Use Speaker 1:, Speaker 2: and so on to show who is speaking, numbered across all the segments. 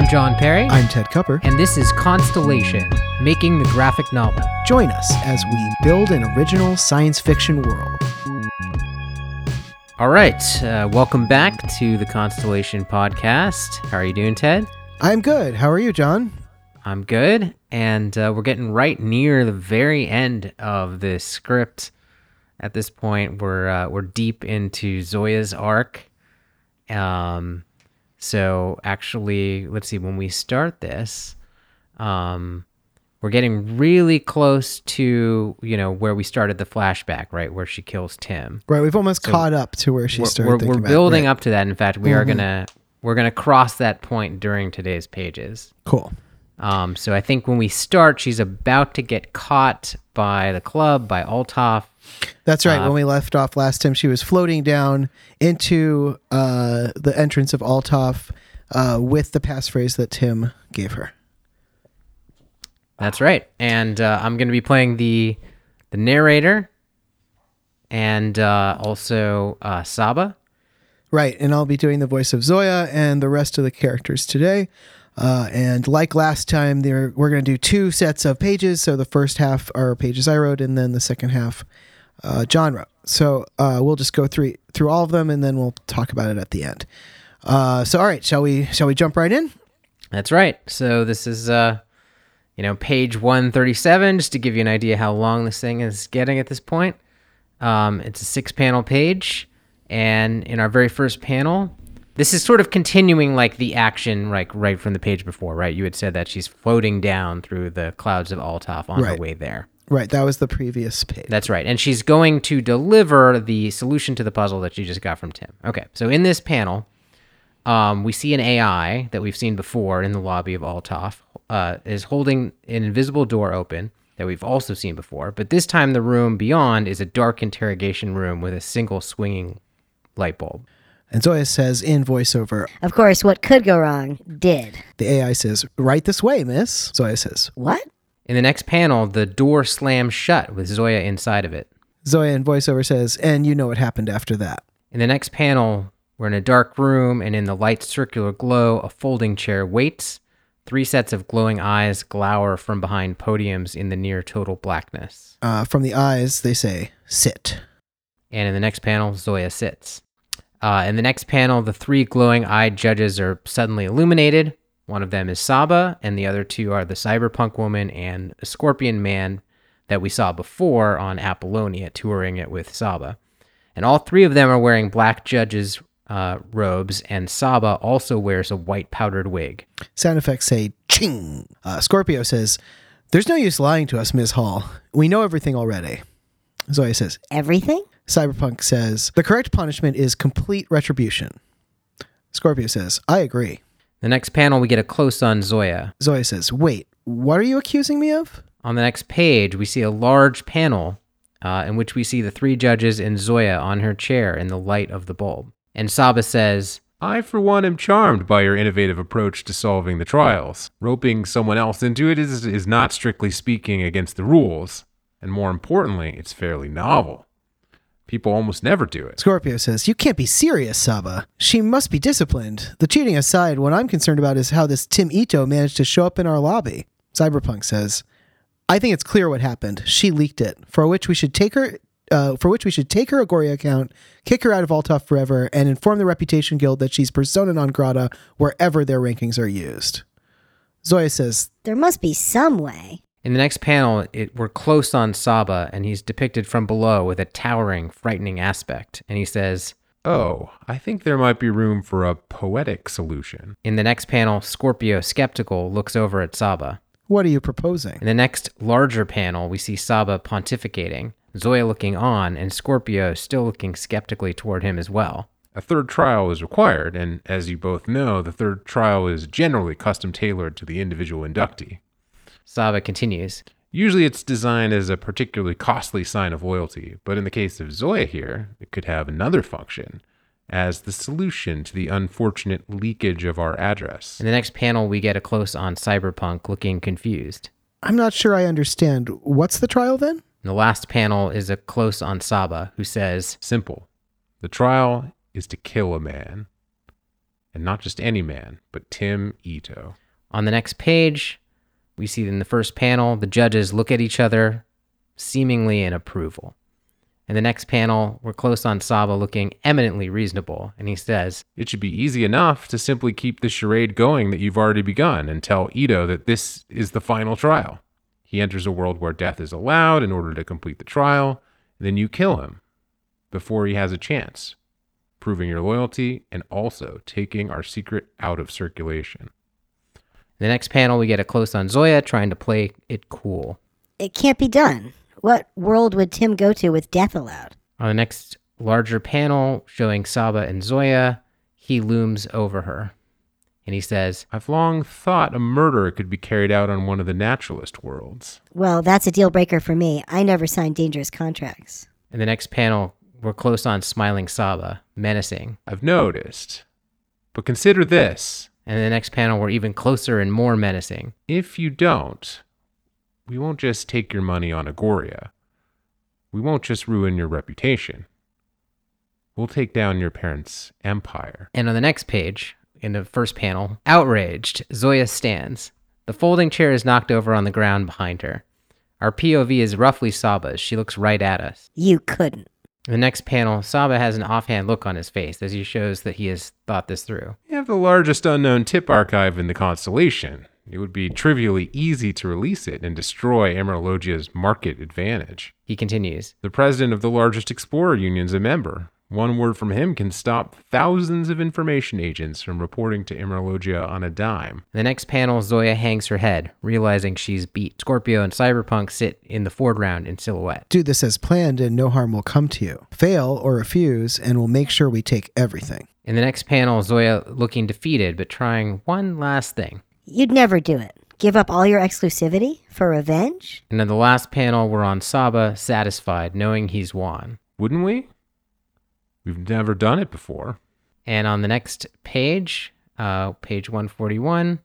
Speaker 1: I'm John Perry,
Speaker 2: I'm Ted Cupper.
Speaker 1: and this is Constellation, making the graphic novel.
Speaker 2: Join us as we build an original science fiction world.
Speaker 1: All right, uh, welcome back to the Constellation podcast. How are you doing, Ted?
Speaker 2: I'm good. How are you, John?
Speaker 1: I'm good, and uh, we're getting right near the very end of this script. At this point, we're uh, we're deep into Zoya's arc. Um, so actually, let's see. When we start this, um, we're getting really close to you know where we started the flashback, right where she kills Tim.
Speaker 2: Right, we've almost
Speaker 1: So
Speaker 2: caught up to where she
Speaker 1: we're,
Speaker 2: started.
Speaker 1: we're, we're building
Speaker 2: right.
Speaker 1: up to that. In fact, we are
Speaker 2: Mhm.
Speaker 1: gonna we're gonna cross that point during today's pages.
Speaker 2: Cool.
Speaker 1: Um, so I think when we start, she's about to get caught by the club by Alltaf.
Speaker 2: That's right.
Speaker 1: Uh,
Speaker 2: when we left off last time, she was floating down into uh, the entrance of Alltaf uh, with the passphrase that Tim gave her.
Speaker 1: That's right, and uh, I'm gonna be playing the the narrator and uh, also uh, Csaba.
Speaker 2: Right, and I'll be doing the voice of Zoya and the rest of the characters today. Uh, and like last time, there we're going to do two sets of pages. So the first half are pages I wrote, and then the second half, uh, wrote. So uh, we'll just go through through all of them, and then we'll talk about it at the end. Uh, so all right, shall we shall we jump right in?
Speaker 1: That's right. So this is uh, you know, page 137, just to give you an idea how long this thing is getting at this point. Um, it's a six panel page, and in our very first panel, this is sort of continuing like the action like right from the page before, right? You had said that she's floating down through the clouds of Alltaf on her way there.
Speaker 2: Right, that was the previous page.
Speaker 1: That's right. And she's going to deliver the solution to the puzzle that she just got from Tim. Okay. So in this panel, um, we see an AI that we've seen before in the lobby of Alltaf uh, is holding an invisible door open that we've also seen before. But this time, the room beyond is a dark interrogation room with a single swinging light bulb.
Speaker 2: And Zoya says in voiceover,
Speaker 3: Of course, what could go wrong did.
Speaker 2: the AI says, "Right this way, Miss." Zoya says,
Speaker 3: What?
Speaker 1: In the next panel, the door slams shut with Zoya inside of it.
Speaker 2: Zoya in voiceover says, "And you know what happened after that."
Speaker 1: In the next panel, we're in a dark room, and in the light circular glow, a folding chair waits. Three sets of glowing eyes glower from behind podiums in the near total blackness.
Speaker 2: Uh, from the eyes, they say, "Sit."
Speaker 1: And in the next panel, Zoya sits. Uh, in the next panel, the three glowing eyed judges are suddenly illuminated. One of them is Csaba, and the other two are the cyberpunk woman and a scorpion man that we saw before on Apollonia, touring it with Csaba. And all three of them are wearing black judges' uh, robes, and Csaba also wears a white powdered wig.
Speaker 2: Sound effects say ching. Uh, Scorpio says, There's no use lying to us, Ms. Hall. We know everything already. Zoya says,
Speaker 3: Everything?
Speaker 2: Cyberpunk says, The correct punishment is complete retribution. Scorpio says, I agree.
Speaker 1: The next panel, we get a close on Zoya.
Speaker 2: Zoya says, Wait, what are you accusing me of?
Speaker 1: On the next page, we see a large panel uh, in which we see the three judges and Zoya on her chair in the light of the bulb. And Csaba says,
Speaker 4: I, for one, am charmed by your innovative approach to solving the trials. Roping someone else into it is, is not strictly speaking against the rules, and more importantly, it's fairly novel. People almost never do it.
Speaker 2: Scorpio says, You can't be serious, Csaba. She must be disciplined. The cheating aside, what I'm concerned about is how this Tim Ito managed to show up in our lobby. Cyberpunk says, I think it's clear what happened. She leaked it, for which we should take her. Uh, for which we should take her Agoria account, kick her out of Alltaf forever, and inform the Reputation Guild that she's persona non grata wherever their rankings are used. Zoya says,
Speaker 3: There must be some way.
Speaker 1: In the next panel, it, we're close on Csaba, and he's depicted from below with a towering, frightening aspect. And he says,
Speaker 4: Oh, I think there might be room for a poetic solution.
Speaker 1: in the next panel, Scorpio, skeptical, looks over at Csaba.
Speaker 2: What are you proposing?
Speaker 1: In the next larger panel, we see Csaba pontificating, Zoya looking on, and Scorpio still looking skeptically toward him as well.
Speaker 4: A third trial is required, and as you both know, the third trial is generally custom tailored to the individual inductee.
Speaker 1: Csaba continues,
Speaker 4: Usually it's designed as a particularly costly sign of loyalty, but in the case of Zoya here, it could have another function as the solution to the unfortunate leakage of our address.
Speaker 1: In the next panel, we get a close on Cyberpunk looking confused.
Speaker 2: I'm not sure I understand. What's the trial then?
Speaker 1: And the last panel is a close on Csaba, who says,
Speaker 4: Simple. The trial is to kill a man. And not just any man, but Tim Ito.
Speaker 1: On the next page, we see in the first panel, the judges look at each other, seemingly in approval. In the next panel, we're close on Csaba looking eminently reasonable, and he says,
Speaker 4: It should be easy enough to simply keep the charade going that you've already begun and tell Ito that this is the final trial. He enters a world where death is allowed in order to complete the trial, then you kill him before he has a chance, proving your loyalty and also taking our secret out of circulation.
Speaker 1: In the next panel, we get a close on Zoya trying to play it cool.
Speaker 3: It can't be done. What world would Tim go to with death allowed?
Speaker 1: On the next larger panel showing Csaba and Zoya, he looms over her. And he says,
Speaker 4: I've long thought a murder could be carried out on one of the naturalist worlds.
Speaker 3: Well, that's a deal breaker for me. I never signed dangerous contracts.
Speaker 1: In the next panel, we're close on smiling Csaba, menacing.
Speaker 4: I've noticed. But consider this
Speaker 1: And in the next panel, we're even closer and more menacing.
Speaker 4: if you don't, we won't just take your money on Agoria. We won't just ruin your reputation. We'll take down your parents' empire.
Speaker 1: And on the next page, in the first panel, outraged, Zoya stands. The folding chair is knocked over on the ground behind her. Our POV is roughly Csaba's. She looks right at us.
Speaker 3: You couldn't.
Speaker 1: The next panel, Csaba has an offhand look on his face as he shows that he has thought this through.
Speaker 4: We have the largest unknown tip archive in the constellation. It would be trivially easy to release it and destroy Emeralogia's market advantage.
Speaker 1: He continues.
Speaker 4: The president of the largest explorer union's a member. One word from him can stop thousands of information agents from reporting to Emeralogia on a dime.
Speaker 1: The next panel, Zoya hangs her head, realizing she's beat. Scorpio and Cyberpunk sit in the foreground in silhouette.
Speaker 2: Do this as planned and no harm will come to you. Fail or refuse, and we'll make sure we take everything.
Speaker 1: In the next panel, Zoya looking defeated but trying one last thing.
Speaker 3: You'd never do it. Give up all your exclusivity for revenge?
Speaker 1: And in the last panel, we're on Csaba, satisfied, knowing he's won.
Speaker 4: Wouldn't we? We've never done it before.
Speaker 1: And on the next page, uh, page 141,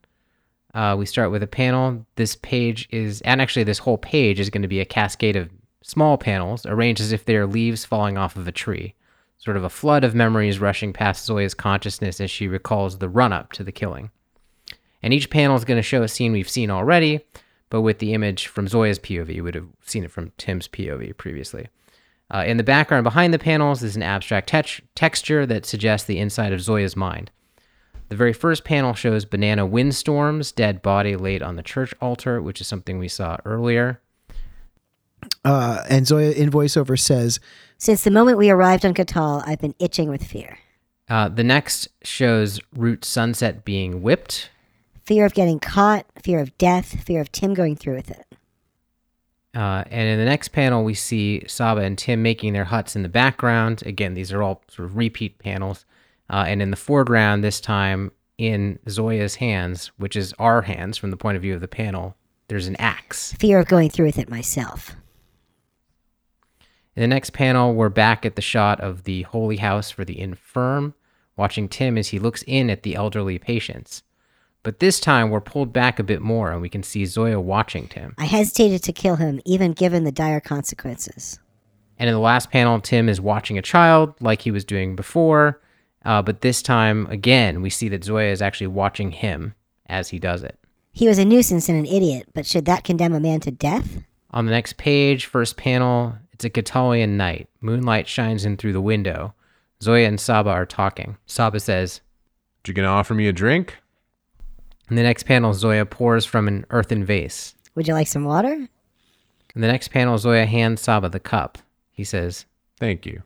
Speaker 1: uh, we start with a panel. This page is, and actually, this whole page is going to be a cascade of small panels arranged as if they are leaves falling off of a tree. Sort of a flood of memories rushing past Zoya's consciousness as she recalls the run up to the killing. And each panel is going to show a scene we've seen already, but with the image from Zoya's POV. You would have seen it from Tim's POV previously. Uh, in the background behind the panels is an abstract tex- texture that suggests the inside of Zoya's mind. The very first panel shows Banana Windstorm's dead body laid on the church altar, which is something we saw earlier.
Speaker 2: Uh, and Zoya in voiceover says,
Speaker 3: Since the moment we arrived on Katall, I've been itching with fear.
Speaker 1: Uh, the next shows Root Sunset being whipped.
Speaker 3: Fear of getting caught, fear of death, fear of Tim going through with it.
Speaker 1: Uh, and in the next panel, we see Csaba and Tim making their huts in the background. Again, these are all sort of repeat panels. Uh, and in the foreground, this time in Zoya's hands, which is our hands from the point of view of the panel, there's an axe.
Speaker 3: Fear of going through with it myself.
Speaker 1: In the next panel, we're back at the shot of the holy house for the infirm, watching Tim as he looks in at the elderly patients. But this time, we're pulled back a bit more and we can see Zoya watching Tim.
Speaker 3: I hesitated to kill him, even given the dire consequences.
Speaker 1: And in the last panel, Tim is watching a child like he was doing before. Uh, but this time, again, we see that Zoya is actually watching him as he does it.
Speaker 3: He was a nuisance and an idiot, but should that condemn a man to death?
Speaker 1: On the next page, first panel, it's a Katallian night. Moonlight shines in through the window. Zoya and Csaba are talking. Csaba says,
Speaker 4: You gonna offer me a drink?
Speaker 1: In the next panel, Zoya pours from an earthen vase.
Speaker 3: Would you like some water?
Speaker 1: In the next panel, Zoya hands Csaba the cup. He says,
Speaker 4: Thank you.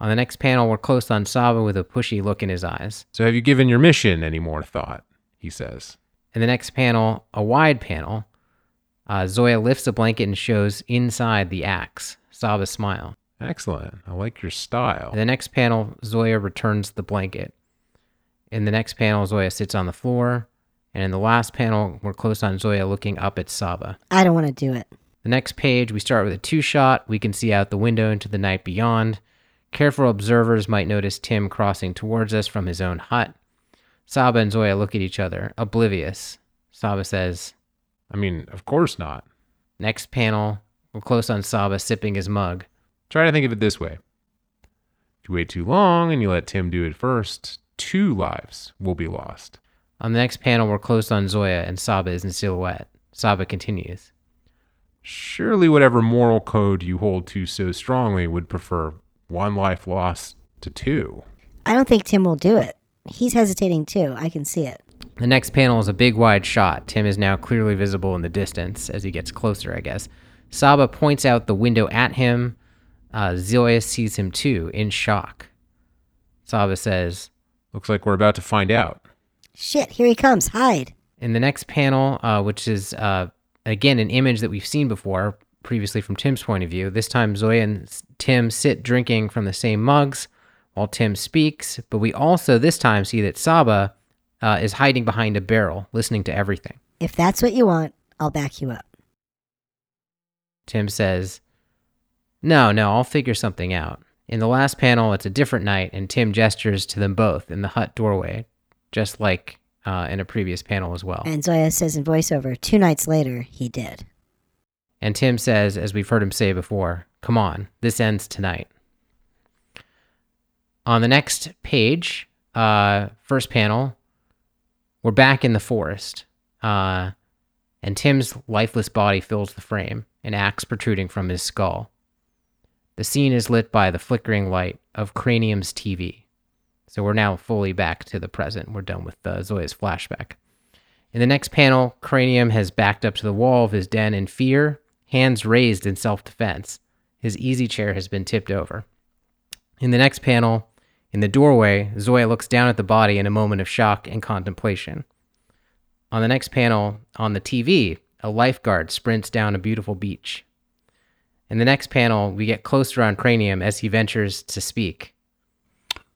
Speaker 1: On the next panel, we're close on Csaba with a pushy look in his eyes.
Speaker 4: So have you given your mission any more thought? He says.
Speaker 1: In the next panel, a wide panel, uh, Zoya lifts a blanket and shows inside the axe. Csaba smiles.
Speaker 4: Excellent. I like your style.
Speaker 1: In the next panel, Zoya returns the blanket. In the next panel, Zoya sits on the floor. And in the last panel, we're close on Zoya looking up at Csaba.
Speaker 3: I don't want to do it.
Speaker 1: The next page, we start with a two shot. We can see out the window into the night beyond. Careful observers might notice Tim crossing towards us from his own hut. Csaba and Zoya look at each other, oblivious. Csaba says,
Speaker 4: I mean, of course not.
Speaker 1: Next panel, we're close on Csaba sipping his mug.
Speaker 4: Try to think of it this way. If you wait too long and you let Tim do it first, two lives will be lost.
Speaker 1: On the next panel, we're close on Zoya and Csaba is in silhouette. Csaba continues.
Speaker 4: Surely, whatever moral code you hold to so strongly would prefer one life lost to two.
Speaker 3: I don't think Tim will do it. He's hesitating too. I can see it.
Speaker 1: The next panel is a big wide shot. Tim is now clearly visible in the distance as he gets closer, I guess. Csaba points out the window at him. Uh, Zoya sees him too, in shock. Csaba says,
Speaker 4: Looks like we're about to find out.
Speaker 3: Shit, here he comes. Hide.
Speaker 1: In the next panel, uh, which is uh, again an image that we've seen before, previously from Tim's point of view, this time Zoya and Tim sit drinking from the same mugs while Tim speaks, but we also this time see that Csaba uh, is hiding behind a barrel, listening to everything.
Speaker 3: If that's what you want, I'll back you up.
Speaker 1: Tim says, No, no, I'll figure something out. In the last panel, it's a different night, and Tim gestures to them both in the hut doorway, just like uh, in a previous panel as well.
Speaker 3: And Zoya says in voiceover, two nights later, he did.
Speaker 1: And Tim says, as we've heard him say before, Come on, this ends tonight. On the next page, uh, first panel, we're back in the forest. Uh, and Tim's lifeless body fills the frame, an axe protruding from his skull. The scene is lit by the flickering light of Cranium's TV. So we're now fully back to the present. We're done with uh, Zoya's flashback. In the next panel, Cranium has backed up to the wall of his den in fear, hands raised in self defense. His easy chair has been tipped over. In the next panel, in the doorway, Zoya looks down at the body in a moment of shock and contemplation. On the next panel, on the TV, a lifeguard sprints down a beautiful beach. In the next panel, we get closer on Cranium as he ventures to speak.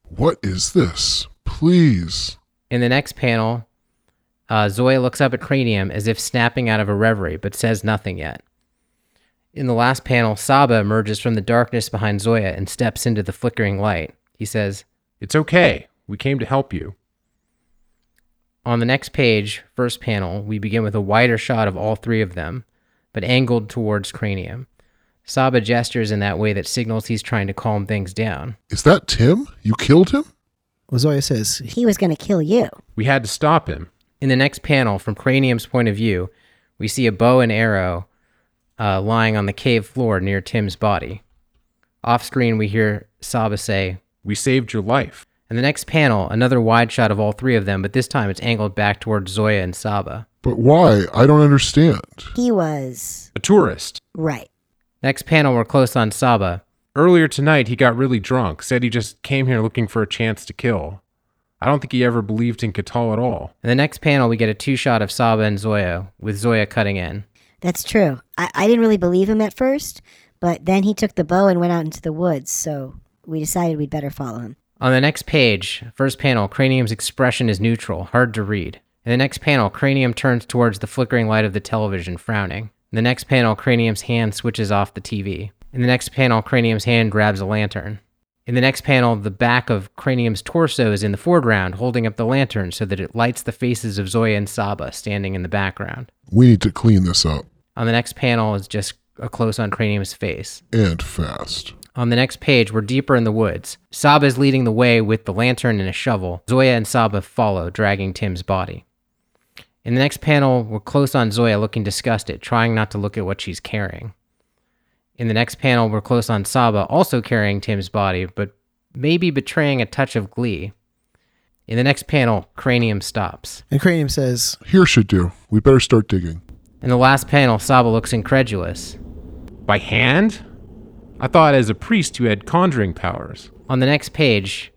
Speaker 5: What is this? Please.
Speaker 1: In the next panel, uh, Zoya looks up at Cranium as if snapping out of a reverie, but says nothing yet. In the last panel, Csaba emerges from the darkness behind Zoya and steps into the flickering light. He says,
Speaker 4: It's okay. We came to help you.
Speaker 1: On the next page, first panel, we begin with a wider shot of all three of them, but angled towards Cranium. Csaba gestures in that way that signals he's trying to calm things down.
Speaker 5: Is that Tim? You killed him?
Speaker 2: Well, Zoya says,
Speaker 3: He was going to kill you.
Speaker 4: We had to stop him.
Speaker 1: In the next panel, from Cranium's point of view, we see a bow and arrow uh, lying on the cave floor near Tim's body. Off screen, we hear Csaba say,
Speaker 4: We saved your life.
Speaker 1: In the next panel, another wide shot of all three of them, but this time it's angled back towards Zoya and Csaba.
Speaker 5: But why? I don't understand.
Speaker 3: He was
Speaker 4: A tourist.
Speaker 3: right.
Speaker 1: Next panel, we're close on Csaba.
Speaker 4: Earlier tonight, he got really drunk, said he just came here looking for a chance to kill. I don't think he ever believed in Katall at all.
Speaker 1: In the next panel, we get a two shot of Csaba and Zoya, with Zoya cutting in.
Speaker 3: That's true. I, I didn't really believe him at first, but then he took the bow and went out into the woods, so we decided we'd better follow him.
Speaker 1: On the next page, first panel, Cranium's expression is neutral, hard to read. In the next panel, Cranium turns towards the flickering light of the television, frowning. In the next panel, Cranium's hand switches off the TV. In the next panel, Cranium's hand grabs a lantern. In the next panel, the back of Cranium's torso is in the foreground, holding up the lantern so that it lights the faces of Zoya and Csaba standing in the background.
Speaker 5: We need to clean this up.
Speaker 1: On the next panel is just a close on Cranium's face.
Speaker 5: And fast.
Speaker 1: On the next page, we're deeper in the woods. Csaba is leading the way with the lantern and a shovel. Zoya and Csaba follow, dragging Tim's body. In the next panel, we're close on Zoya looking disgusted, trying not to look at what she's carrying. In the next panel, we're close on Csaba, also carrying Tim's body, but maybe betraying a touch of glee. In the next panel, Cranium stops.
Speaker 2: and Cranium says,
Speaker 5: Here should do. We better start digging.
Speaker 1: In the last panel, Csaba looks incredulous.
Speaker 4: By hand? I thought as a priest you had conjuring powers.
Speaker 1: On the next page,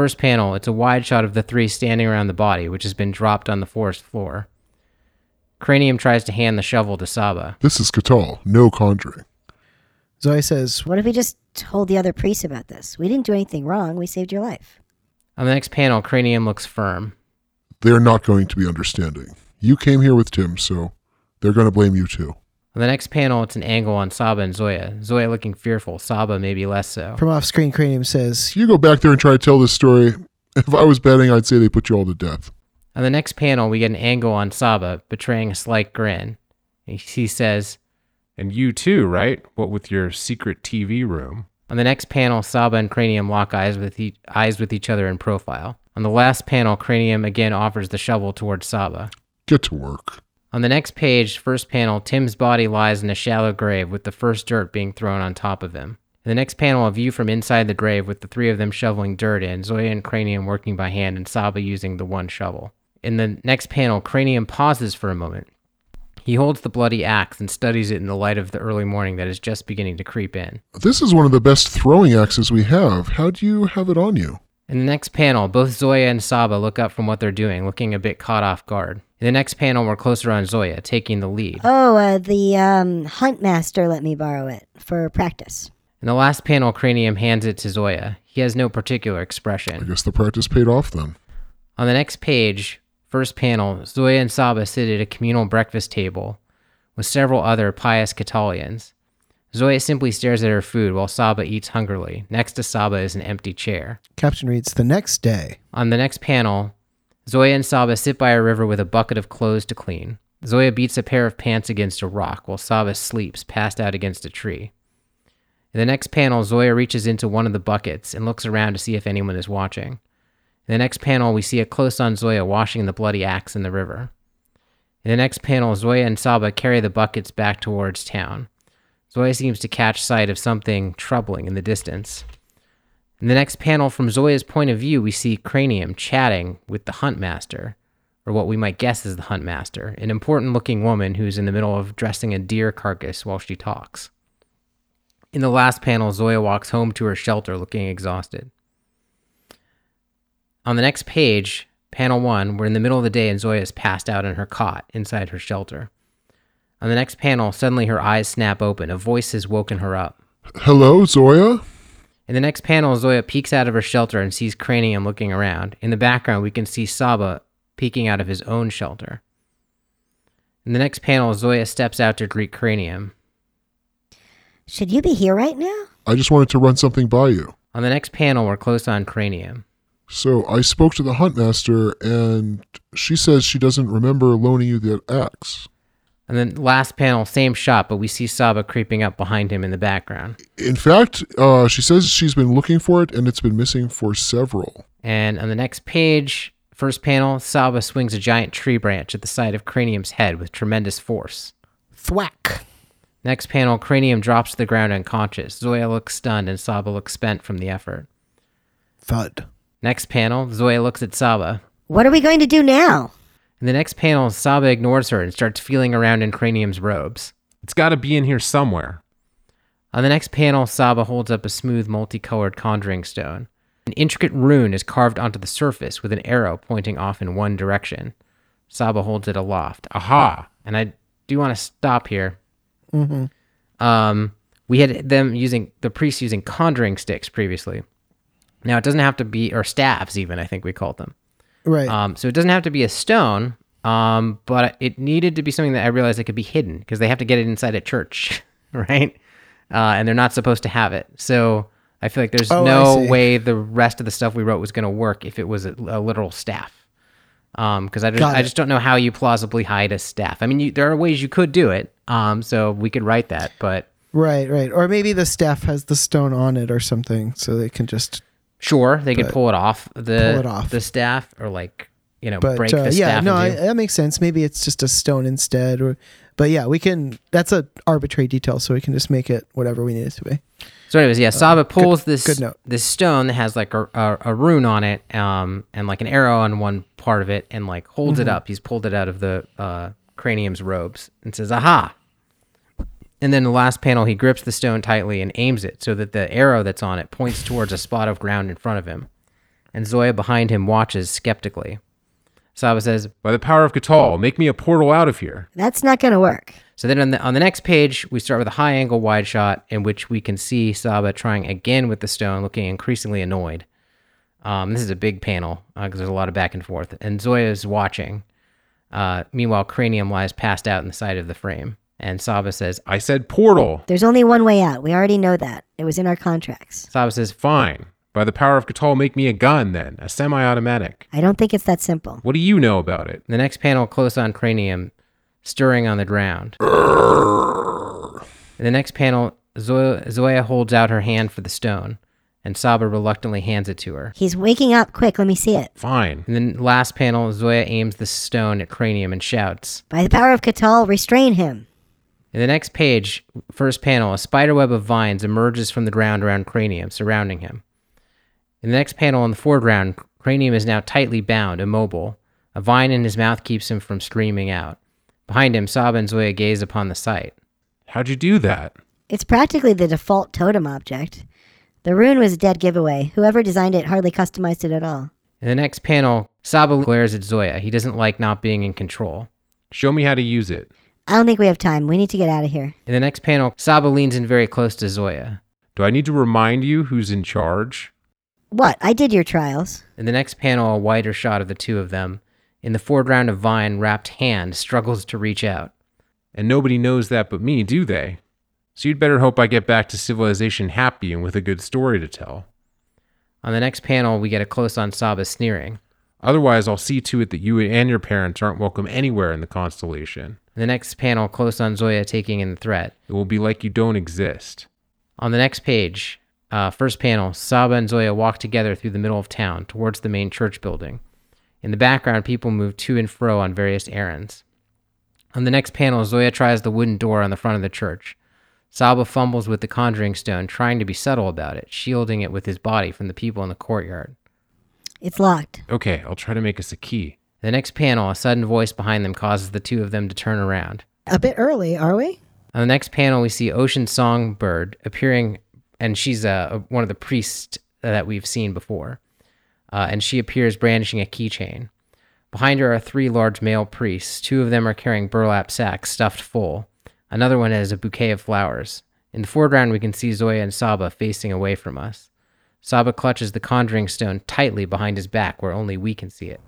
Speaker 1: first panel, it's a wide shot of the three standing around the body, which has been dropped on the forest floor. Cranium tries to hand the shovel to Csaba.
Speaker 5: This is Katall. No conjuring.
Speaker 2: Zoya says,
Speaker 3: What if we just told the other priests about this? We didn't do anything wrong. We saved your life.
Speaker 1: On the next panel, Cranium looks firm.
Speaker 5: They're not going to be understanding. You came here with Tim, so they're going to blame you too.
Speaker 1: On the next panel, it's an angle on Csaba and Zoya. Zoya looking fearful, Csaba maybe less so.
Speaker 2: from off screen, Cranium says,
Speaker 5: You go back there and try to tell this story. If I was betting, I'd say they put you all to death.
Speaker 1: On the next panel, we get an angle on Csaba, betraying a slight grin. He- He says,
Speaker 4: And you too, right? What with your secret TV room?
Speaker 1: On the next panel, Csaba and Cranium lock eyes with, e- eyes with each other in profile. On the last panel, Cranium again offers the shovel towards Csaba.
Speaker 5: Get to work.
Speaker 1: On the next page, first panel, Tim's body lies in a shallow grave with the first dirt being thrown on top of him. In the next panel, a view from inside the grave with the three of them shoveling dirt in, Zoya and Cranium working by hand, and Csaba using the one shovel. In the next panel, Cranium pauses for a moment. He holds the bloody axe and studies it in the light of the early morning that is just beginning to creep in.
Speaker 5: This is one of the best throwing axes we have. How do you have it on you?
Speaker 1: In the next panel, both Zoya and Csaba look up from what they're doing, looking a bit caught off guard. In the next panel, we're closer on Zoya, taking the lead.
Speaker 3: Oh, uh, the um, hunt master let me borrow it for practice.
Speaker 1: In the last panel, Cranium hands it to Zoya. He has no particular expression.
Speaker 5: I guess the practice paid off then.
Speaker 1: On the next page, first panel, Zoya and Csaba sit at a communal breakfast table with several other pious Katallians. Zoya simply stares at her food while Csaba eats hungrily. Next to Csaba is an empty chair.
Speaker 2: Caption reads The next day.
Speaker 1: On the next panel, Zoya and Csaba sit by a river with a bucket of clothes to clean. Zoya beats a pair of pants against a rock while Csaba sleeps, passed out against a tree. In the next panel, Zoya reaches into one of the buckets and looks around to see if anyone is watching. In the next panel, we see a close on Zoya washing the bloody axe in the river. In the next panel, Zoya and Csaba carry the buckets back towards town. Zoya seems to catch sight of something troubling in the distance. In the next panel, from Zoya's point of view, we see Cranium chatting with the Hunt Master, or what we might guess is the Hunt Master, an important looking woman who's in the middle of dressing a deer carcass while she talks. In the last panel, Zoya walks home to her shelter looking exhausted. On the next page, panel one, we're in the middle of the day and Zoya is passed out in her cot inside her shelter. On the next panel, suddenly her eyes snap open. A voice has woken her up.
Speaker 5: Hello, Zoya?
Speaker 1: In the next panel, Zoya peeks out of her shelter and sees Cranium looking around. In the background, we can see Csaba peeking out of his own shelter. In the next panel, Zoya steps out to greet Cranium.
Speaker 3: Should you be here right now?
Speaker 5: I just wanted to run something by you.
Speaker 1: On the next panel, we're close on Cranium.
Speaker 5: So I spoke to the hunt master, and she says she doesn't remember loaning you that axe.
Speaker 1: And then last panel, same shot, but we see Csaba creeping up behind him in the background.
Speaker 5: In fact, uh, she says she's been looking for it, and it's been missing for several.
Speaker 1: And on the next page, first panel, Csaba swings a giant tree branch at the side of Cranium's head with tremendous force.
Speaker 2: Thwack.
Speaker 1: Next panel, Cranium drops to the ground unconscious. Zoya looks stunned and Csaba looks spent from the effort.
Speaker 2: Thud.
Speaker 1: Next panel, Zoya looks at Csaba.
Speaker 3: What are we going to do now?
Speaker 1: In the next panel, Csaba ignores her and starts feeling around in Cranium's robes.
Speaker 4: It's got to be in here somewhere.
Speaker 1: On the next panel, Csaba holds up a smooth, multicolored conjuring stone. An intricate rune is carved onto the surface with an arrow pointing off in one direction. Csaba holds it aloft. Aha! And I do want to stop here. Um, we had them using the priests using conjuring sticks previously. Now it doesn't have to be or staves even. I think we called them.
Speaker 2: Right.
Speaker 1: Um, so it doesn't have to be a stone, um, but it needed to be something that I realized it could be hidden because they have to get it inside a church, right? Uh, and they're not supposed to have it. So I feel like there's
Speaker 2: Oh,
Speaker 1: no way the rest of the stuff we wrote was going to work if it was a, a literal staff. Because I, just, I just don't know how you plausibly hide a staff. I mean, you, there are ways you could do it. Um, so we could write that, but
Speaker 2: right, right. Or maybe the staff has the stone on it or something, so they can just.
Speaker 1: Sure they could
Speaker 2: But-
Speaker 1: pull it off the
Speaker 2: Pull it off.
Speaker 1: the staff or like you know
Speaker 2: But
Speaker 1: break
Speaker 2: uh,
Speaker 1: the
Speaker 2: yeah,
Speaker 1: staff.
Speaker 2: no, I, that makes sense. Maybe it's just a stone instead. Or, but yeah, we can. That's a arbitrary detail, so we can just make it whatever we need it to be.
Speaker 1: So, anyways, yeah, Csaba pulls this
Speaker 2: Uh, good note.
Speaker 1: this stone that has like a, a, a rune on it, um, and like an arrow on one part of it, and like holds
Speaker 2: Mm-hmm.
Speaker 1: it up. He's pulled it out of the uh, cranium's robes and says, "Aha!" And then the last panel, he grips the stone tightly and aims it so that the arrow that's on it points towards a spot of ground in front of him. And Zoya behind him watches skeptically. Csaba says,
Speaker 4: By the power of Katall, make me a portal out of here.
Speaker 3: That's not going to work.
Speaker 1: So then on the on the next page, we start with a high angle wide shot in which we can see Csaba trying again with the stone, looking increasingly annoyed. Um, this is a big panel because there's a lot of back and forth, and Zoya is watching. Uh, meanwhile, Cranium lies passed out in the side of the frame, and Csaba says,
Speaker 4: I said portal.
Speaker 3: There's only one way out. We already know that. It was in our contracts.
Speaker 1: Csaba says,
Speaker 4: Fine. By the power of Katall, make me a gun then, a semi automatic.
Speaker 3: I don't think it's that simple.
Speaker 4: What do you know about it?
Speaker 1: The next panel, close on Cranium, stirring on the ground. In the next panel, Zoya, Zoya holds out her hand for the stone. and Csaba reluctantly hands it to her.
Speaker 3: He's waking up. Quick, let me see it.
Speaker 4: Fine.
Speaker 1: In the last panel, Zoya aims the stone at Cranium and shouts.
Speaker 3: By the power of Katall, restrain him.
Speaker 1: In the next page, first panel, a spiderweb of vines emerges from the ground around Cranium, surrounding him. In the next panel, in the foreground, Cranium is now tightly bound, immobile. A vine in his mouth keeps him from screaming out. Behind him, Csaba and Zoya gaze upon the sight.
Speaker 4: How'd you do that?
Speaker 3: It's practically the default totem object. The rune was a dead giveaway. Whoever designed it hardly customized it at all.
Speaker 1: In the next panel, Csaba glares at Zoya. He doesn't like not being in control.
Speaker 4: Show me how to use it.
Speaker 3: I don't think we have time. We need to get out of here.
Speaker 1: In the next panel, Csaba leans in very close to Zoya.
Speaker 4: Do I need to remind you who's in charge?
Speaker 3: What? I did your trials.
Speaker 1: In the next panel, a wider shot of the two of them. In the foreground, a vine wrapped hand struggles to reach out.
Speaker 4: And nobody knows that but me, do they? So you'd better hope I get back to civilization happy and with a good story to tell.
Speaker 1: On the next panel, we get a close on Csaba sneering.
Speaker 4: Otherwise, I'll see to it that you and your parents aren't welcome anywhere in the constellation.
Speaker 1: In the next panel, close on Zoya taking in the threat.
Speaker 4: It will be like you don't exist.
Speaker 1: On the next page, uh, first panel, Csaba and Zoya walk together through the middle of town towards the main church building. In the background, people move to and fro on various errands. On the next panel, Zoya tries the wooden door on the front of the church. Csaba fumbles with the conjuring stone, trying to be subtle about it, shielding it with his body from the people in the courtyard.
Speaker 3: It's locked.
Speaker 4: Okay, I'll try to make us a key.
Speaker 1: The next panel, a sudden voice behind them causes the two of them to turn around.
Speaker 2: A bit early, are we?
Speaker 1: On the next panel, we see Ocean Songbird appearing, and she's uh, one of the priests that we've seen before. Uh, and she appears brandishing a keychain. Behind her are three large male priests. Two of them are carrying burlap sacks stuffed full. Another one has a bouquet of flowers. In the foreground, we can see Zoya and Csaba facing away from us. Csaba clutches the conjuring stone tightly behind his back where only we can see it.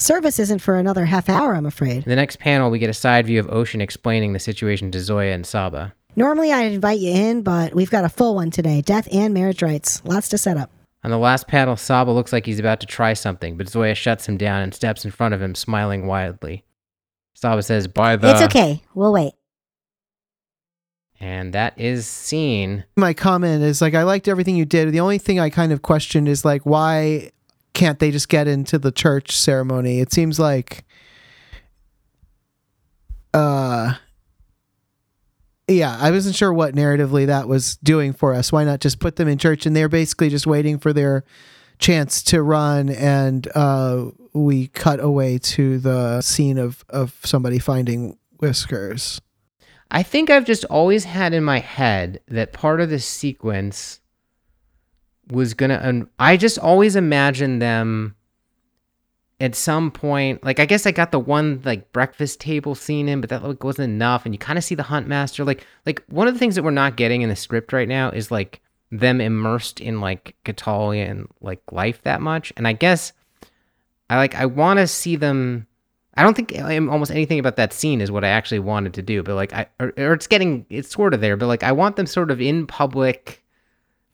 Speaker 2: Service isn't for another half hour, I'm afraid.
Speaker 1: In the next panel, we get a side view of Ocean explaining the situation to Zoya and Csaba.
Speaker 2: Normally I'd invite you in, but we've got a full one today death and marriage rights. Lots to set up.
Speaker 1: On the last panel, Csaba looks like he's about to try something, but Zoya shuts him down and steps in front of him, smiling wildly. Csaba says,
Speaker 4: By the
Speaker 3: it's okay. We'll wait.
Speaker 1: and that is seen.
Speaker 2: My comment is like, I liked everything you did. The only thing I kind of questioned is like, why can't they just get into the church ceremony? It seems like, uh, yeah, I wasn't sure what narratively that was doing for us. Why not just put them in church and they're basically just waiting for their chance to run and uh, we cut away to the scene of, of somebody finding whiskers.
Speaker 1: I think I've just always had in my head that part of this sequence was gonna. Un- I just always imagined them at some point. Like I guess I got the one like breakfast table scene in, but that like wasn't enough. And you kind of see the hunt master. Like like one of the things that we're not getting in the script right now is like them immersed in like Katallian like life that much. And I guess I like I want to see them. I don't think almost anything about that scene is what I actually wanted to do, but like I or, or it's getting it's sort of there, but like I want them sort of in public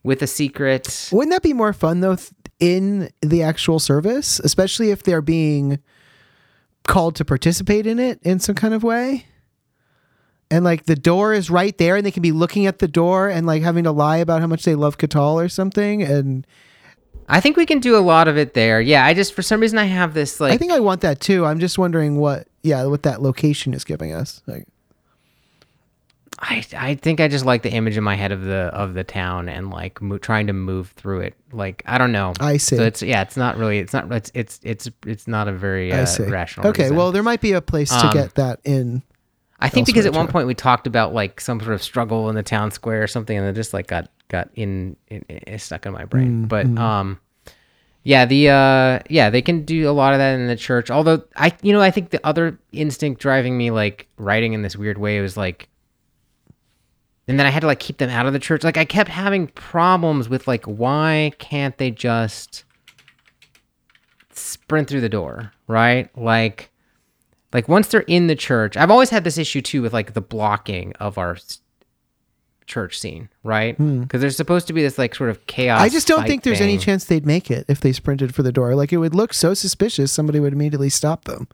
Speaker 1: with a secret.
Speaker 2: Wouldn't that be more fun though th- in the actual service, especially if they're being called to participate in it in some kind of way? And like the door is right there and they can be looking at the door and like having to lie about how much they love Katall or something and
Speaker 1: I think we can do a lot of it there. Yeah, I just for some reason I have this like
Speaker 2: I think I want that too. I'm just wondering what yeah, what that location is giving us. Like
Speaker 1: I I think I just like the image in my head of the of the town and like mo- trying to move through it. Like I don't know.
Speaker 2: I see.
Speaker 1: So it's yeah, it's not really it's not it's it's it's it's not a very uh, rational.
Speaker 2: Okay,
Speaker 1: reason.
Speaker 2: well there might be a place to
Speaker 1: Um,
Speaker 2: get that in.
Speaker 1: I think because at one
Speaker 2: too.
Speaker 1: point we talked about like some sort of struggle in the town square or something, and it just like got got in, in, in stuck in my brain.
Speaker 2: Mm,
Speaker 1: but um, yeah, the uh, yeah, they can do a lot of that in the church. Although I, you know, I think the other instinct driving me like writing in this weird way was like, and then I had to like keep them out of the church. Like I kept having problems with like why can't they just sprint through the door, right? Like like once they're in the church i've always had this issue too with like the blocking of our church scene right because there's supposed to be this like sort of chaos
Speaker 2: Hmm. I just don't think there's any chance they'd make it if they sprinted for the door. Like it would look so suspicious, somebody would immediately stop them.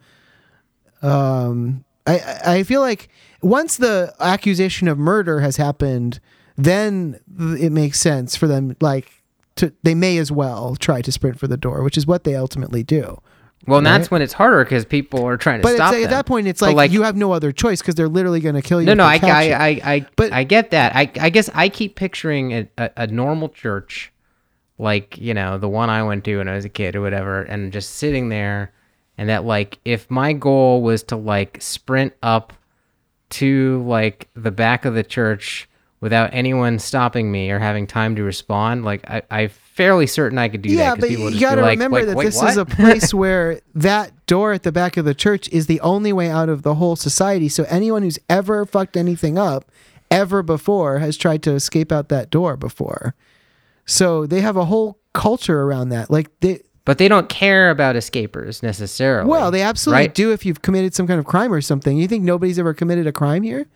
Speaker 2: Um, I I feel like once the accusation of murder has happened, then it makes sense for them like to they may as well try to sprint for the door, which is what they ultimately do.
Speaker 1: Well, and that's when it's harder because people are trying to
Speaker 2: But
Speaker 1: stop
Speaker 2: like, at that point, it's
Speaker 1: But,
Speaker 2: like, you have no other choice because they're literally going to kill you.
Speaker 1: No, no, I, I. I, I,
Speaker 2: But-
Speaker 1: I get that. I, I guess I keep picturing a, a, a normal church, like you know the one I went to when I was a kid or whatever, and just sitting there, and that like if my goal was to like sprint up to like the back of the church without anyone stopping me or having time to respond, like I, I'm fairly certain I could do that. yeah,
Speaker 2: but
Speaker 1: people
Speaker 2: you got to
Speaker 1: like,
Speaker 2: remember
Speaker 1: "Wait,
Speaker 2: that
Speaker 1: wait,
Speaker 2: this is a place where that door at the back of the church is the only way out of the whole society. So anyone who's ever fucked anything up ever before has tried to escape out that door before. So they have a whole culture around that. Like they
Speaker 1: but they don't care about escapers necessarily.
Speaker 2: well, they absolutely
Speaker 1: right?
Speaker 2: do if you've committed some kind of crime or something. You think nobody's ever committed a crime here?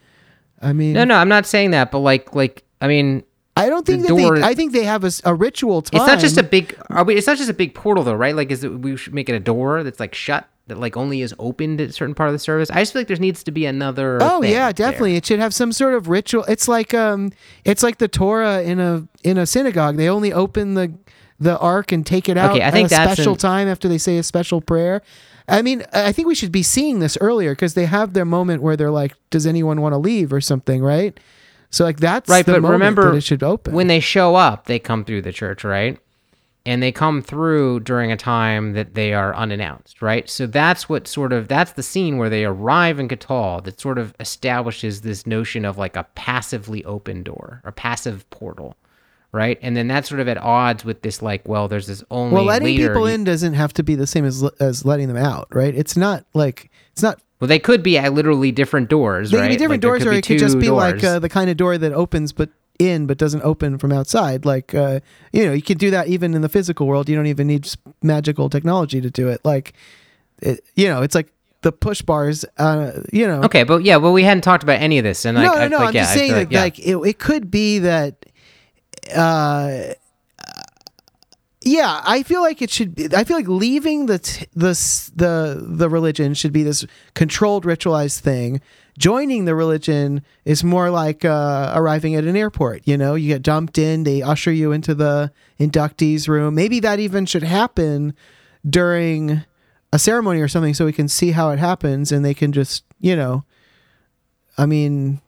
Speaker 2: I mean,
Speaker 1: No, no, I'm not saying that, but like, like, I mean,
Speaker 2: I don't think
Speaker 1: the
Speaker 2: that
Speaker 1: door-
Speaker 2: they. I think they have a ritual time.
Speaker 1: It's not just a big. Are we, it's not just a big portal, though, right? Like, is it we should make it a door that's like shut that like only is opened at a certain part of the service? I just feel like there needs to be another.
Speaker 2: Oh yeah,
Speaker 1: there.
Speaker 2: definitely. It should have some sort of ritual. It's like um, it's like the Torah in a in a synagogue. They only open the the ark and take it out
Speaker 1: Okay, I
Speaker 2: at a special
Speaker 1: an-
Speaker 2: time after they say a special prayer. I mean, I think we should be seeing this earlier because they have their moment where they're like, "Does anyone want to leave?" or something, right? So like that's
Speaker 1: Right,
Speaker 2: the
Speaker 1: but
Speaker 2: moment
Speaker 1: remember
Speaker 2: that it should open.
Speaker 1: when they show up, they come through the church, right? And they come through during a time that they are unannounced, right? So that's what sort of that's the scene where they arrive in Katall that sort of establishes this notion of like a passively open door, or passive portal, right? And then that's sort of at odds with this like, well, there's this only
Speaker 2: well, letting
Speaker 1: later
Speaker 2: people in doesn't have to be the same as as letting them out, right? It's not like it's not
Speaker 1: Well, they could be at literally different doors,
Speaker 2: They
Speaker 1: right?
Speaker 2: could be different
Speaker 1: Like,
Speaker 2: doors, or it could just be like uh, the kind of door that opens but in but doesn't open from outside. Like uh, you know, you could do that even in the physical world. You don't even need magical technology to do it. Like, it, you know, it's like the push bars. Uh, you know,
Speaker 1: okay, but yeah, well, we hadn't talked about any of this, and
Speaker 2: no,
Speaker 1: like,
Speaker 2: no,
Speaker 1: I-
Speaker 2: no.
Speaker 1: like,
Speaker 2: I'm
Speaker 1: yeah,
Speaker 2: just saying that
Speaker 1: like, yeah.
Speaker 2: like it, it could be that. Uh, yeah, I feel like it should be. I feel like leaving the t- the the the religion should be this controlled, ritualized thing. Joining the religion is more like uh, arriving at an airport. You know, you get dumped in, they usher you into the inductees room. Maybe that even should happen during a ceremony or something, so we can see how it happens, and they can just, you know, I mean,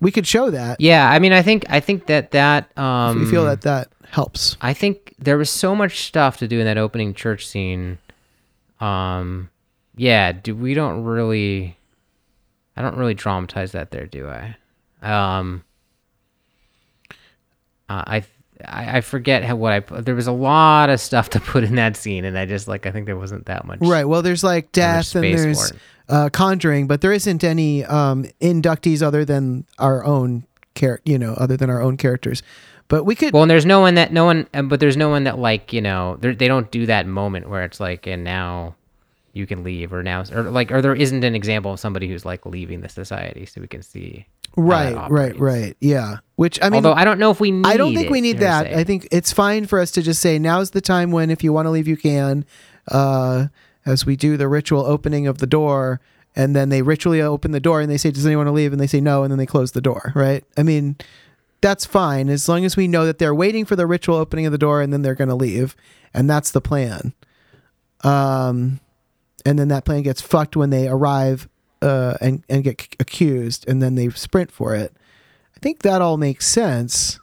Speaker 2: we could show that.
Speaker 1: Yeah, I mean, I think I think that that um,
Speaker 2: we feel that that helps.
Speaker 1: I think there was so much stuff to do in that opening church scene. Um, yeah, do we don't really, I don't really dramatize that there, do I? Um, uh, I. I I forget how what I put. There was a lot of stuff to put in that scene, and I just like I think there wasn't that much.
Speaker 2: Right. Well, there's like death and there's uh, conjuring, but there isn't any um, inductees other than our own char- you know, other than our own characters. But we could
Speaker 1: Well, and there's no one that no one, but there's no one that like you know they don't do that moment where it's like and now you can leave or now or like or there isn't an example of somebody who's like leaving the society so we can see.
Speaker 2: Right, right, right. Yeah. Which I mean
Speaker 1: Although I don't know if we need.
Speaker 2: I don't think
Speaker 1: it,
Speaker 2: we need that. I think it's fine for us to just say now's the time when if you want to leave you can uh as we do the ritual opening of the door and then they ritually open the door and they say does anyone want to leave and they say no and then they close the door, right? I mean that's fine as long as we know that they're waiting for the ritual opening of the door and then they're going to leave and that's the plan. Um and then that plan gets fucked when they arrive uh and and get c- accused and then they sprint for it. I think that all makes sense.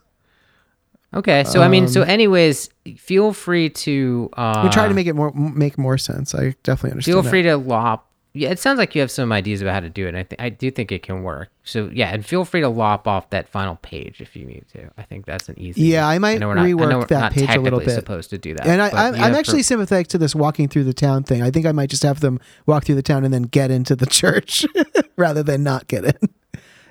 Speaker 1: Okay, so I mean, so
Speaker 2: Um,
Speaker 1: anyways, feel free to. Uh,
Speaker 2: we try to make it more make more sense. I definitely understand.
Speaker 1: Feel
Speaker 2: that.
Speaker 1: free to lop. Yeah, it sounds like you have some ideas about how to do it. And I think I do think it can work. So yeah, and feel free to lop off that final page if you need to. I think that's an easy.
Speaker 2: Yeah, I might
Speaker 1: know we're not, I
Speaker 2: rework
Speaker 1: know
Speaker 2: that page a little bit.
Speaker 1: Supposed to do that,
Speaker 2: and I,
Speaker 1: but
Speaker 2: I'm,
Speaker 1: you
Speaker 2: I'm actually
Speaker 1: per-
Speaker 2: sympathetic to this walking through the town thing. I think I might just have them walk through the town and then get into the church rather than not get in.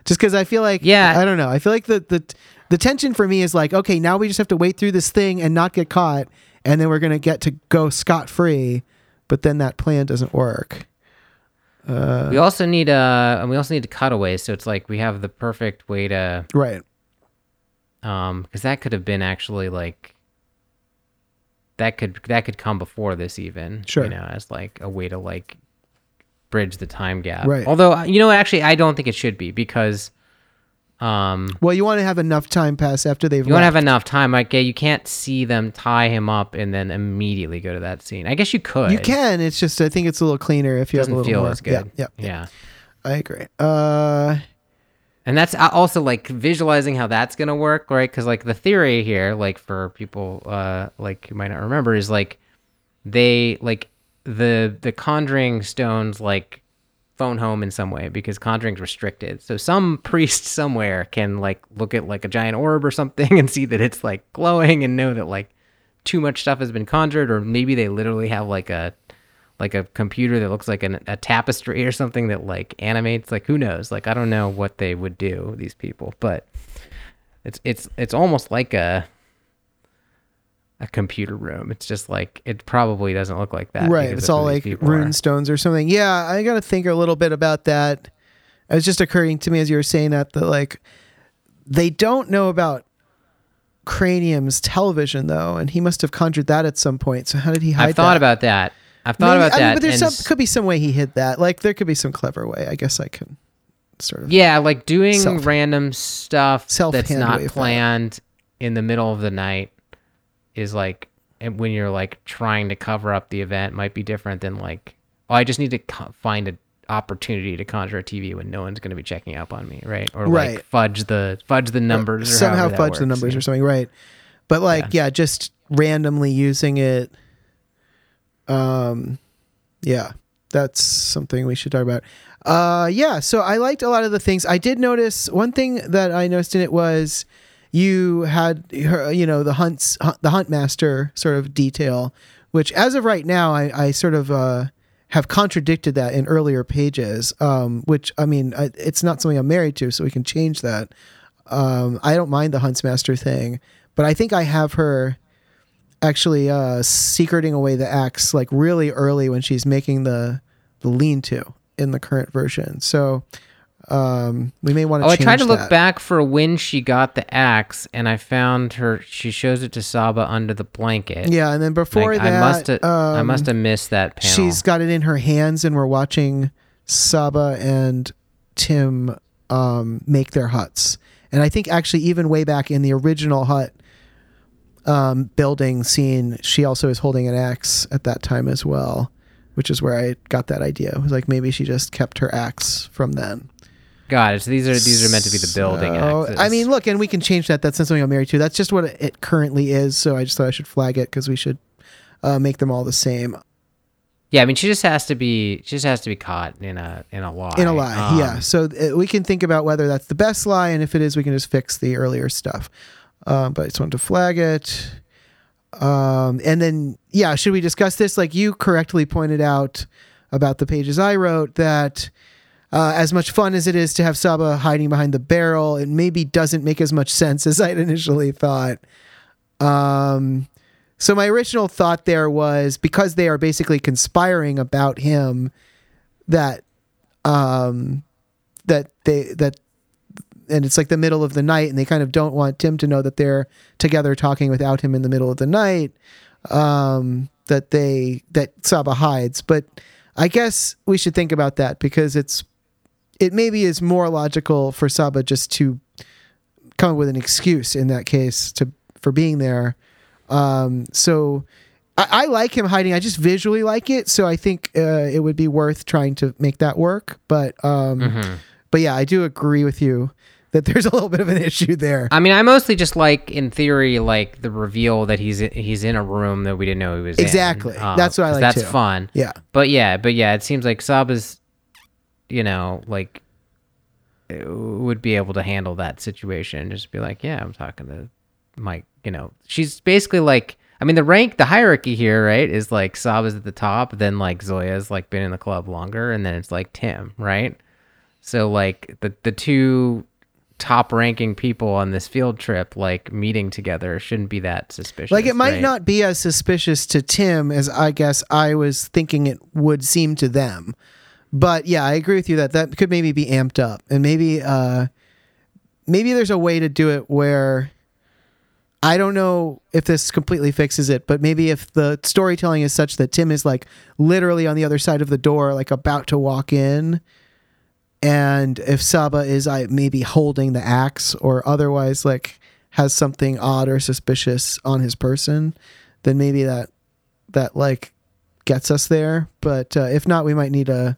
Speaker 2: Just because I feel like,
Speaker 1: Yeah.
Speaker 2: I don't know. I feel like the, the the tension for me is like, okay, now we just have to wait through this thing and not get caught, and then we're gonna get to go scot free. But then that plan doesn't work.
Speaker 1: We also need uh and we also need to cutaways. So it's like we have the perfect way to
Speaker 2: Right.
Speaker 1: um because that could have been actually like that could that could come before this even
Speaker 2: Sure.
Speaker 1: you know as like a way to like bridge the time gap
Speaker 2: Right.
Speaker 1: although uh, you know actually i don't think it should be because Um,
Speaker 2: Well, you want to have enough time pass after they've
Speaker 1: you want to have enough time. Like, yeah, you can't see them tie him up and then immediately go to that scene. I guess you could.
Speaker 2: You can. It's just I think it's a little cleaner if you
Speaker 1: Doesn't
Speaker 2: have a little
Speaker 1: feel
Speaker 2: more.
Speaker 1: as good.
Speaker 2: Yeah, yeah,
Speaker 1: yeah.
Speaker 2: I agree. Uh,
Speaker 1: And that's uh, also like visualizing how that's gonna work, right? Because like the theory here, like for people uh like you might not remember, is like they like the the conjuring stones like phone home in some way because conjuring's restricted. So some priest somewhere can like look at like a giant orb or something and see that it's like glowing and know that like too much stuff has been conjured, or maybe they literally have like a like a computer that looks like an, a tapestry or something that like animates like who knows like i don't know what they would do these people but it's it's it's almost like a a computer room it's just like it probably doesn't look like that
Speaker 2: right. It's all like
Speaker 1: people are.
Speaker 2: rune stones or something. Yeah, I got to think a little bit about that. It was just occurring to me as you were saying that that like they don't know about Cranium's television though, and he must have conjured that at some point. So how did he hide
Speaker 1: i've thought
Speaker 2: that?
Speaker 1: about that i've thought
Speaker 2: Maybe-
Speaker 1: about
Speaker 2: I mean,
Speaker 1: that
Speaker 2: but there's some could be some way he hid that. Like there could be some clever way. I guess I can sort of.
Speaker 1: Yeah, like doing
Speaker 2: Self-
Speaker 1: random stuff that's not planned in the middle of the night is like when you're like trying to cover up the event might be different than like oh I just need to co- find an opportunity to conjure a TV when no one's going to be checking up on me, right? Or
Speaker 2: Right.
Speaker 1: like fudge the fudge the numbers or
Speaker 2: somehow fudge the numbers
Speaker 1: yeah.
Speaker 2: or something, right? But like, yeah. just randomly using it. Um, yeah, that's something we should talk about. Uh, yeah. So I liked a lot of the things. I did notice one thing that I noticed in it was you had her, you know, the hunts, hunt, the hunt master sort of detail, which as of right now, I, I sort of uh, have contradicted that in earlier pages. Um, which I mean, I, it's not something I'm married to, so we can change that. Um, I don't mind the huntsmaster thing, but I think I have her actually uh, secreting away the axe like really early when she's making the the lean to in the current version. So um, we may want to.
Speaker 1: Oh, I tried to look back for when she got the axe, and I found her. She shows it to Csaba under the blanket.
Speaker 2: Yeah, and then before
Speaker 1: Like,
Speaker 2: that,
Speaker 1: I must have. I
Speaker 2: um,
Speaker 1: must have missed that panel.
Speaker 2: She's got it in her hands, and we're watching Csaba and Tim um, make their huts. And I think actually, even way back in the original hut um, building scene, she also is holding an axe at that time as well, which is where I got that idea. It was like maybe she just kept her axe from then.
Speaker 1: Got it. So these are these are meant to be the building
Speaker 2: So. I mean, look, and we can change that. That's not something I'm married to. That's just what it currently is. So I just thought I should flag it because we should uh, make them all the same.
Speaker 1: Yeah, I mean, she just has to be. She just has to be caught in a in a lie.
Speaker 2: in a lie
Speaker 1: Um,
Speaker 2: yeah so uh, we can think about whether that's the best lie and if it is we can just fix the earlier stuff um, but i just wanted to flag it um, and then yeah should we discuss this like you correctly pointed out about the pages i wrote that uh, as much fun as it is to have Csaba hiding behind the barrel it maybe doesn't make as much sense as i'd initially thought. Um, so my original thought there was because they are basically conspiring about him that um that they that and it's like the middle of the night and they kind of don't want Tim to know that they're together talking without him in the middle of the night um that they that Csaba hides. But I guess we should think about that because it's it maybe is more logical for Csaba just to come up with an excuse in that case to for being there um so I, I like him hiding. I just visually like it, so I think uh, it would be worth trying to make that work. But um,
Speaker 1: mhm.
Speaker 2: but yeah, I do agree with you that there's a little bit of an issue there.
Speaker 1: I mean, I mostly just like, in theory, like the reveal that he's he's in a room that we didn't know he was
Speaker 2: Exactly.
Speaker 1: in. Uh,
Speaker 2: That's what I like
Speaker 1: That's
Speaker 2: too.
Speaker 1: fun.
Speaker 2: Yeah,
Speaker 1: But yeah, but yeah, it seems like Csaba's, you know, like would be able to handle that situation and just be like, yeah, I'm talking to Mike. You know, she's basically like, I mean, the rank, the hierarchy here, right, is like Sab is at the top, then like Zoya's like been in the club longer, and then it's like Tim, right? So like the the two top ranking people on this field trip like meeting together shouldn't be that suspicious.
Speaker 2: like it might
Speaker 1: right?
Speaker 2: not be as suspicious to Tim as I guess I was thinking it would seem to them. But yeah, I agree with you that that could maybe be amped up, and maybe uh, maybe there's a way to do it where I don't know if this completely fixes it, but maybe if the storytelling is such that Tim is like literally on the other side of the door, like about to walk in, and if Csaba is I maybe holding the axe or otherwise like has something odd or suspicious on his person, then maybe that that like gets us there. But uh, if not, we might need a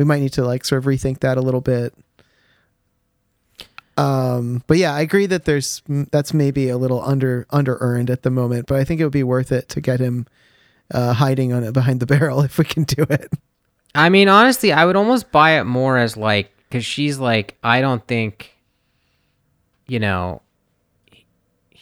Speaker 2: we might need to like sort of rethink that a little bit. Um, but yeah, I agree that there's that's maybe a little under under earned at the moment, but I think it would be worth it to get him uh, hiding on it behind the barrel if we can do it.
Speaker 1: I mean, honestly, I would almost buy it more as like because she's like, I don't think, you know,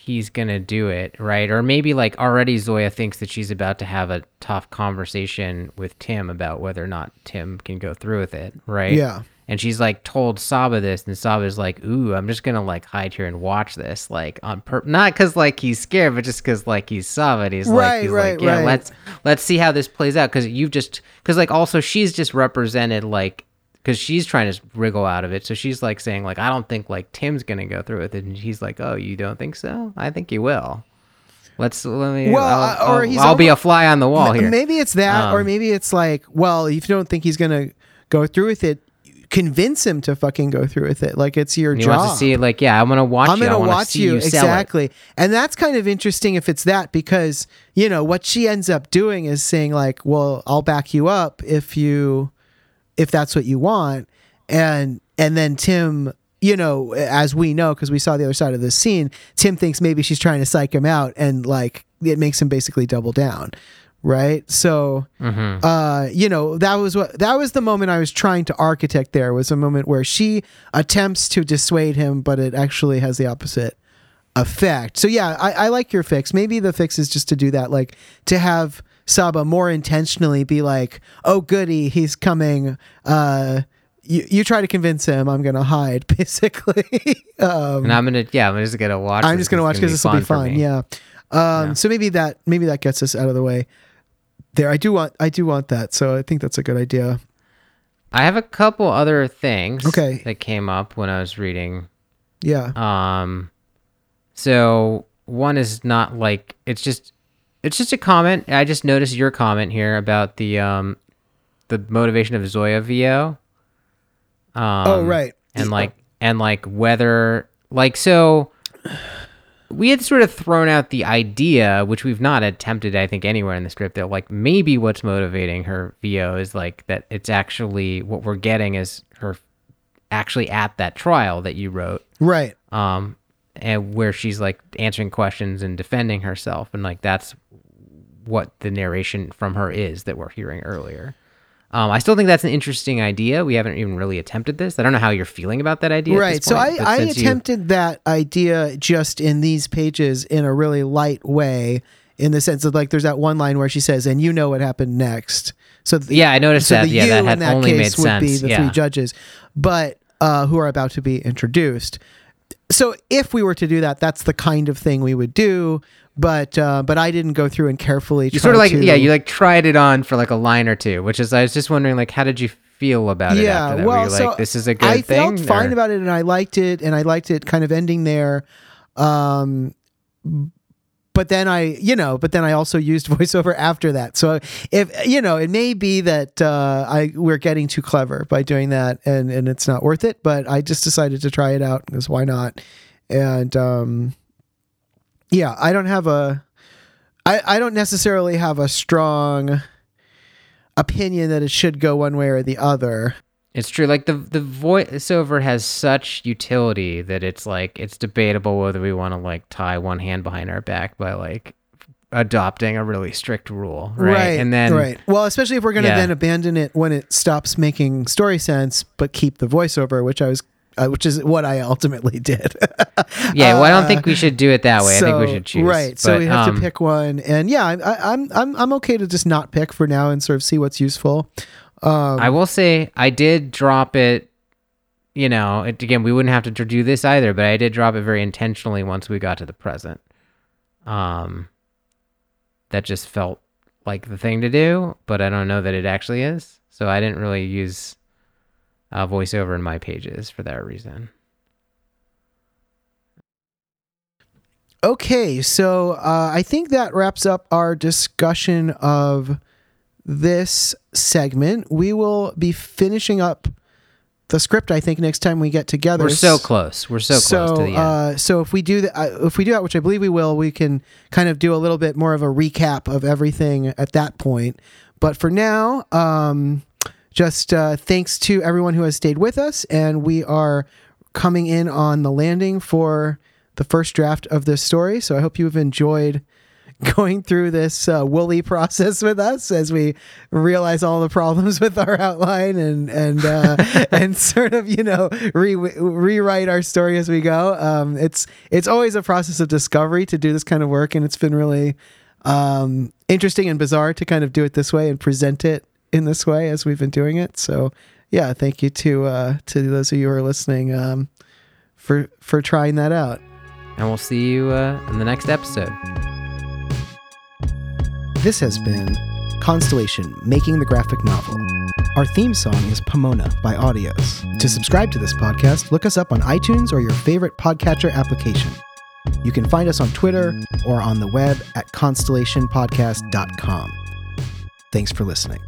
Speaker 1: he's gonna do it, right? Or maybe like already Zoya thinks that she's about to have a tough conversation with Tim about whether or not Tim can go through with it, right?
Speaker 2: Yeah.
Speaker 1: And she's like told Csaba this, and Csaba's like, "Ooh, I'm just gonna like hide here and watch this, like on pur- not because like he's scared, but just because like he's Csaba. And he's like,
Speaker 2: Right,
Speaker 1: he's
Speaker 2: right,
Speaker 1: like, yeah,
Speaker 2: right.
Speaker 1: let's let's see how this plays out because you've just because like also she's just represented like because she's trying to wriggle out of it, so she's like saying like I don't think like Tim's gonna go through with it, and he's like, oh, you don't think so? I think you will. Let's let me.
Speaker 2: Well,
Speaker 1: I'll,
Speaker 2: uh, or
Speaker 1: I'll-
Speaker 2: he's
Speaker 1: I'll be a fly on the wall here.
Speaker 2: Maybe it's that, or
Speaker 1: Um,
Speaker 2: maybe it's like, well, if you don't think he's gonna go through with it, convince him to fucking go through with it. Like it's your
Speaker 1: he
Speaker 2: job.
Speaker 1: wants to see like, yeah, I'm gonna watch
Speaker 2: I'm
Speaker 1: you.
Speaker 2: Gonna watch you,
Speaker 1: you
Speaker 2: exactly, and that's kind of interesting if it's that because you know what she ends up doing is saying like, "Well, I'll back you up if you, if that's what you want," and and then Tim, you know, as we know because we saw the other side of this scene, Tim thinks maybe she's trying to psych him out, and like it makes him basically double down, right? So
Speaker 1: Mm-hmm.
Speaker 2: uh, you know, that was what that was the moment I was trying to architect. There was a moment where she attempts to dissuade him, but it actually has the opposite effect. So yeah, I, I like your fix. Maybe the fix is just to do that, like to have Csaba more intentionally be like, "Oh, goody, he's coming." Uh, you, you try to convince him. I'm gonna hide, basically. um,
Speaker 1: And I'm gonna, yeah, I'm just gonna watch.
Speaker 2: I'm just gonna watch because this will be fun. Yeah. Um,
Speaker 1: Yeah.
Speaker 2: So maybe that maybe that gets us out of the way. There, I do want I do want that. So I think that's a good idea.
Speaker 1: I have a couple other things.
Speaker 2: Okay.
Speaker 1: That came up when I was reading.
Speaker 2: Yeah.
Speaker 1: Um, so one is not like it's just it's just a comment. I just noticed your comment here about the um the motivation of Zoya VO. Um,
Speaker 2: oh right.
Speaker 1: and like and like whether like so we had sort of thrown out the idea which we've not attempted i think anywhere in the script that like maybe what's motivating her vo is like that it's actually what we're getting is her actually at that trial that you wrote
Speaker 2: Right.
Speaker 1: um and where she's like answering questions and defending herself and like that's what the narration from her is that we're hearing earlier um, I still think that's an interesting idea. We haven't even really attempted this. I don't know how you're feeling about that idea.
Speaker 2: Right.
Speaker 1: this
Speaker 2: So I, I
Speaker 1: since you-
Speaker 2: attempted that idea just in these pages in a really light way, in the sense of like there's that one line where she says, "And you know what happened next." So th-
Speaker 1: Yeah, I noticed
Speaker 2: so
Speaker 1: that.
Speaker 2: the
Speaker 1: Yeah,
Speaker 2: you
Speaker 1: that
Speaker 2: in
Speaker 1: had
Speaker 2: that
Speaker 1: only made
Speaker 2: case would be
Speaker 1: sense.
Speaker 2: the
Speaker 1: Yeah.
Speaker 2: three judges, but uh, who are about to be introduced. So if we were to do that, that's the kind of thing we would do. But uh, but I didn't go through and carefully.
Speaker 1: You sort of like
Speaker 2: to-
Speaker 1: yeah, you like tried it on for like a line or two, which is I was just wondering like how did you feel about it
Speaker 2: yeah,
Speaker 1: after that?
Speaker 2: well,
Speaker 1: Were you
Speaker 2: so
Speaker 1: like this is a good
Speaker 2: I
Speaker 1: thing?
Speaker 2: felt fine about it, and I liked it, and I liked it kind of ending there. Um, but then I, you know, but then I also used voiceover after that. So if you know, it may be that uh, I we're getting too clever by doing that, and and it's not worth it. But I just decided to try it out because why not? And um, yeah, I don't have a, I I don't necessarily have a strong opinion that it should go one way or the other.
Speaker 1: It's true. Like the the voiceover has such utility that it's like it's debatable whether we want to like tie one hand behind our back by like adopting a really strict rule, right? and then
Speaker 2: right. Well, especially if we're going to
Speaker 1: Yeah.
Speaker 2: then abandon it when it stops making story sense, but keep the voiceover, which I was, uh, which is what I ultimately did.
Speaker 1: yeah, well, I don't
Speaker 2: Uh,
Speaker 1: think we should do it that way. I think we should choose.
Speaker 2: Right. so we have
Speaker 1: um,
Speaker 2: to pick one, and yeah, I, I, I'm I'm I'm okay to just not pick for now and sort of see what's useful. Um,
Speaker 1: I will say I did drop it. You know, it, again, we wouldn't have to do this either, but I did drop it very intentionally once we got to the present. Um, that just felt like the thing to do, but I don't know that it actually is. So I didn't really use uh, voiceover in my pages for that reason.
Speaker 2: Okay, so uh, I think that wraps up our discussion of this segment. We will be finishing up the script. I think next time we get together.
Speaker 1: We're so close. We're so close to the end.
Speaker 2: uh, so if we do that, uh, if we do that, which I believe we will, we can kind of do a little bit more of a recap of everything at that point. But for now, um, just uh, thanks to everyone who has stayed with us, and we are coming in on the landing for the first draft of this story. So I hope you've enjoyed going through this uh, woolly process with us as we realize all the problems with our outline and and uh, and sort of you know re- rewrite our story as we go. Um, it's it's always a process of discovery to do this kind of work, and it's been really um, interesting and bizarre to kind of do it this way and present it in this way as we've been doing it. So yeah, thank you to uh, to those of you who are listening um, for for trying that out.
Speaker 1: and we'll see you uh, in the next episode.
Speaker 2: This has been Constellation Making the Graphic Novel. Our theme song is Pomona by Audios. To subscribe to this podcast, look us up on iTunes or your favorite podcatcher application. You can find us on Twitter or on the web at constellationpodcast.com. Thanks for listening.